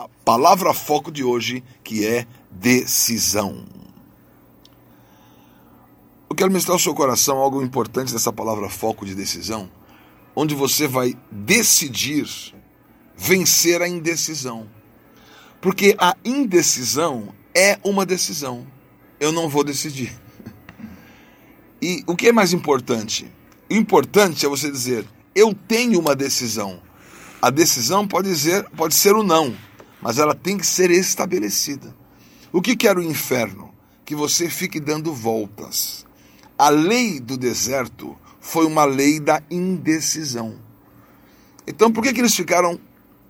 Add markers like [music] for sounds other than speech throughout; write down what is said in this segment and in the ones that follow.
a palavra foco de hoje, que é decisão. Eu quero mostrar ao seu coração algo importante dessa palavra foco de decisão, onde você vai decidir vencer a indecisão. Porque a indecisão é uma decisão. Eu não vou decidir. E o que é mais importante? O importante é você dizer: eu tenho uma decisão. A decisão pode, dizer, pode ser o não, mas ela tem que ser estabelecida. O que quer o inferno? Que você fique dando voltas. A lei do deserto foi uma lei da indecisão. Então, por que, que eles ficaram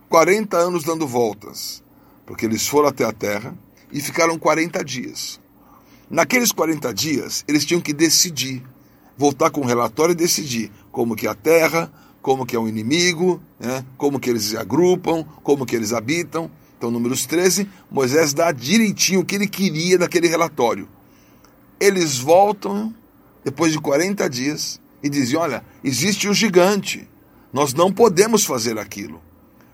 40 anos dando voltas? Porque eles foram até a terra e ficaram 40 dias. Naqueles 40 dias, eles tinham que decidir, voltar com um relatório e decidir como que a terra, como que é o inimigo, né? como que eles se agrupam, como que eles habitam. Então, números 13, Moisés dá direitinho o que ele queria daquele relatório. Eles voltam depois de 40 dias e dizem: Olha, existe um gigante, nós não podemos fazer aquilo.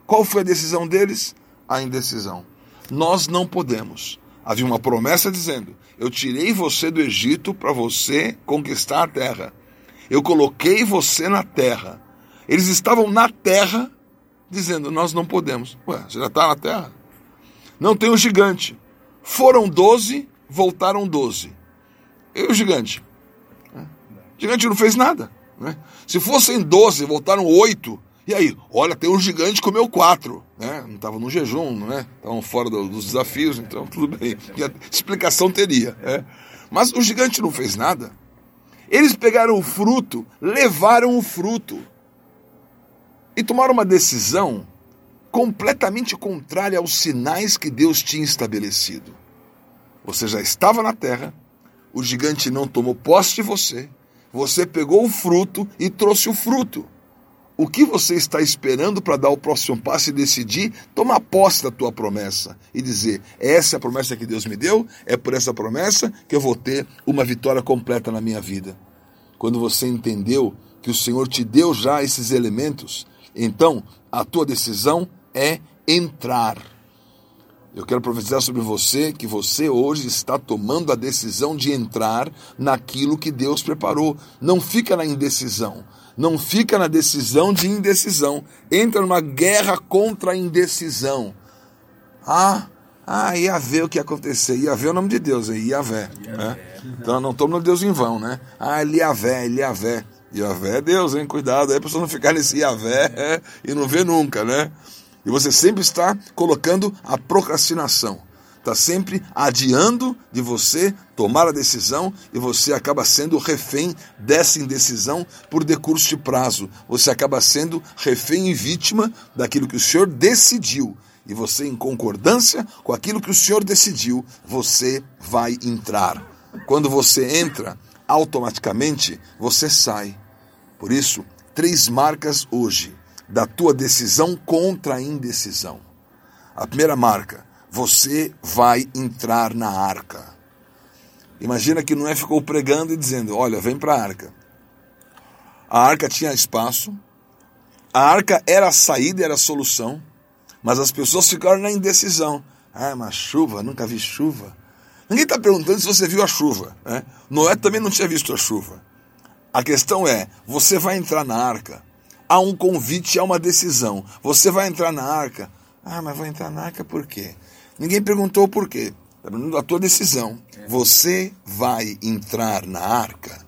Qual foi a decisão deles? A indecisão. Nós não podemos. Havia uma promessa dizendo: Eu tirei você do Egito para você conquistar a terra. Eu coloquei você na terra. Eles estavam na terra dizendo: Nós não podemos. Ué, você já está na terra? Não tem um gigante. Foram doze, voltaram doze. E o gigante? O gigante não fez nada. Né? Se fossem doze, voltaram oito. E aí, olha, tem um gigante que comeu quatro, né? Não estava no jejum, né? Estavam fora do, dos desafios, então tudo bem. Explicação teria. Né? Mas o gigante não fez nada. Eles pegaram o fruto, levaram o fruto e tomaram uma decisão completamente contrária aos sinais que Deus tinha estabelecido. Você já estava na terra, o gigante não tomou posse de você, você pegou o fruto e trouxe o fruto. O que você está esperando para dar o próximo passo e decidir tomar posse da tua promessa e dizer: essa é a promessa que Deus me deu, é por essa promessa que eu vou ter uma vitória completa na minha vida. Quando você entendeu que o Senhor te deu já esses elementos, então a tua decisão é entrar. Eu quero profetizar sobre você que você hoje está tomando a decisão de entrar naquilo que Deus preparou. Não fica na indecisão não fica na decisão de indecisão, entra numa guerra contra a indecisão. Ah, ah, ia ver o que ia acontecer. Ia ver o nome de Deus, aí, Iavé. Né? Então não no Deus em vão, né? Ah, Eliavé, Eliavé. Iavé é Deus, hein? Cuidado aí para você não ficar nesse Iavé é, e não ver nunca, né? E você sempre está colocando a procrastinação está sempre adiando de você tomar a decisão e você acaba sendo refém dessa indecisão por decurso de prazo. Você acaba sendo refém e vítima daquilo que o Senhor decidiu. E você, em concordância com aquilo que o Senhor decidiu, você vai entrar. Quando você entra, automaticamente você sai. Por isso, três marcas hoje da tua decisão contra a indecisão. A primeira marca, você vai entrar na arca. Imagina que Noé ficou pregando e dizendo: Olha, vem para a arca. A arca tinha espaço, a arca era a saída, era a solução, mas as pessoas ficaram na indecisão. Ah, mas chuva, nunca vi chuva. Ninguém está perguntando se você viu a chuva. Né? Noé também não tinha visto a chuva. A questão é: você vai entrar na arca. Há um convite, há uma decisão. Você vai entrar na arca. Ah, mas vai entrar na arca por quê? Ninguém perguntou porquê. Está perguntando a tua decisão. Você vai entrar na arca?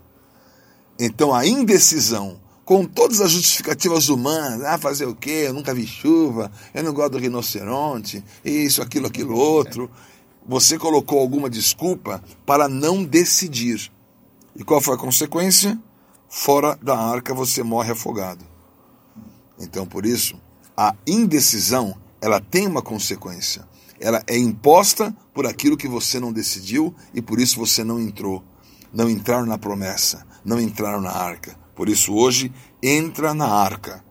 Então a indecisão, com todas as justificativas humanas, ah, fazer o quê? Eu nunca vi chuva, eu não gosto do rinoceronte, isso, aquilo, aquilo outro. Você colocou alguma desculpa para não decidir. E qual foi a consequência? Fora da arca você morre afogado. Então, por isso, a indecisão, ela tem uma consequência ela é imposta por aquilo que você não decidiu e por isso você não entrou. Não entraram na promessa, não entraram na arca. Por isso hoje entra na arca.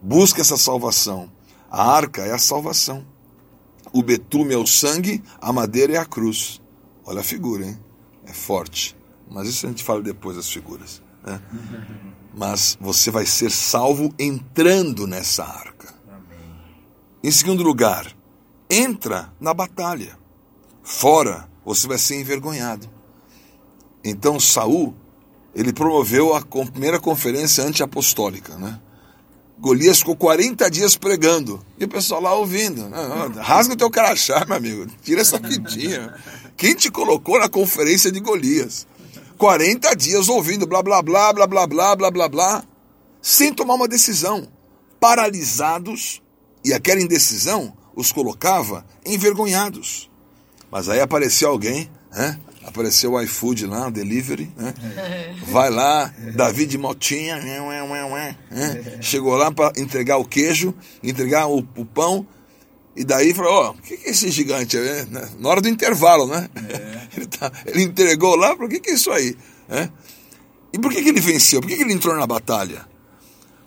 Busca essa salvação. A arca é a salvação. O betume é o sangue, a madeira é a cruz. Olha a figura, hein? É forte. Mas isso a gente fala depois das figuras. Né? Mas você vai ser salvo entrando nessa arca. Em segundo lugar, entra na batalha. Fora, você vai ser envergonhado. Então Saul, ele promoveu a primeira conferência anti-apostólica, né? Golias ficou 40 dias pregando. E o pessoal lá ouvindo. Rasga o teu crachá, meu amigo. Tira essa fitinha. Quem te colocou na conferência de Golias? 40 dias ouvindo blá blá blá blá blá blá blá blá blá, sem tomar uma decisão. Paralisados, e aquela indecisão os colocava envergonhados. Mas aí apareceu alguém, né? Apareceu o iFood lá, o delivery, né? [laughs] Vai lá, Davi de Motinha, né? chegou lá para entregar o queijo, entregar o, o pão, e daí falou, ó, oh, o que, que é esse gigante aí? Né? Na hora do intervalo, né? É. [laughs] Ele, tá, ele, entregou lá, por que, que é isso aí? É? E por que, que ele venceu? Por que, que ele entrou na batalha?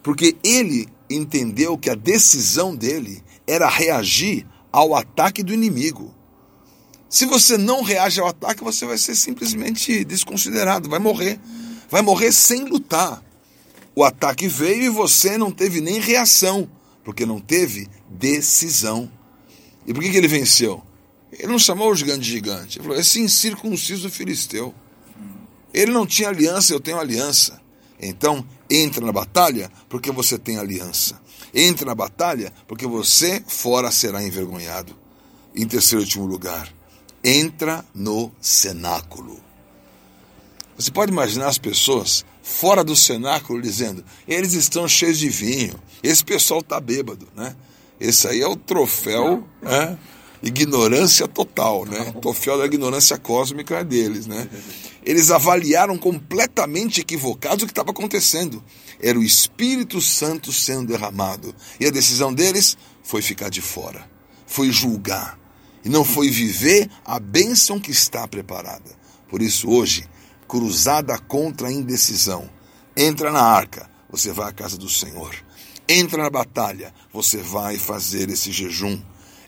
Porque ele entendeu que a decisão dele era reagir ao ataque do inimigo. Se você não reage ao ataque, você vai ser simplesmente desconsiderado, vai morrer. Vai morrer sem lutar. O ataque veio e você não teve nem reação, porque não teve decisão. E por que, que ele venceu? Ele não chamou o gigante de gigante. Ele falou: esse incircunciso filisteu. Ele não tinha aliança, eu tenho aliança. Então, entra na batalha porque você tem aliança. Entra na batalha porque você fora será envergonhado. Em terceiro e último lugar, entra no cenáculo. Você pode imaginar as pessoas fora do cenáculo dizendo: eles estão cheios de vinho, esse pessoal está bêbado, né? Esse aí é o troféu né? ignorância total, né? O troféu da ignorância cósmica é deles, né? Eles avaliaram completamente equivocados o que estava acontecendo. Era o Espírito Santo sendo derramado. E a decisão deles foi ficar de fora, foi julgar e não foi viver a bênção que está preparada. Por isso, hoje, cruzada contra a indecisão, entra na arca, você vai à casa do Senhor. Entra na batalha, você vai fazer esse jejum.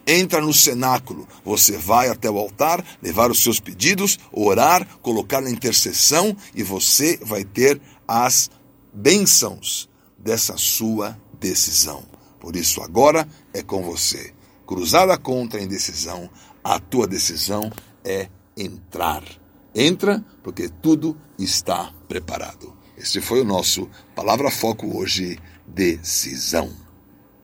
Entra no cenáculo, você vai até o altar, levar os seus pedidos, orar, colocar na intercessão e você vai ter as bênçãos dessa sua decisão. Por isso, agora é com você cruzada contra a indecisão, a tua decisão é entrar. Entra, porque tudo está preparado. Esse foi o nosso Palavra Foco hoje, decisão.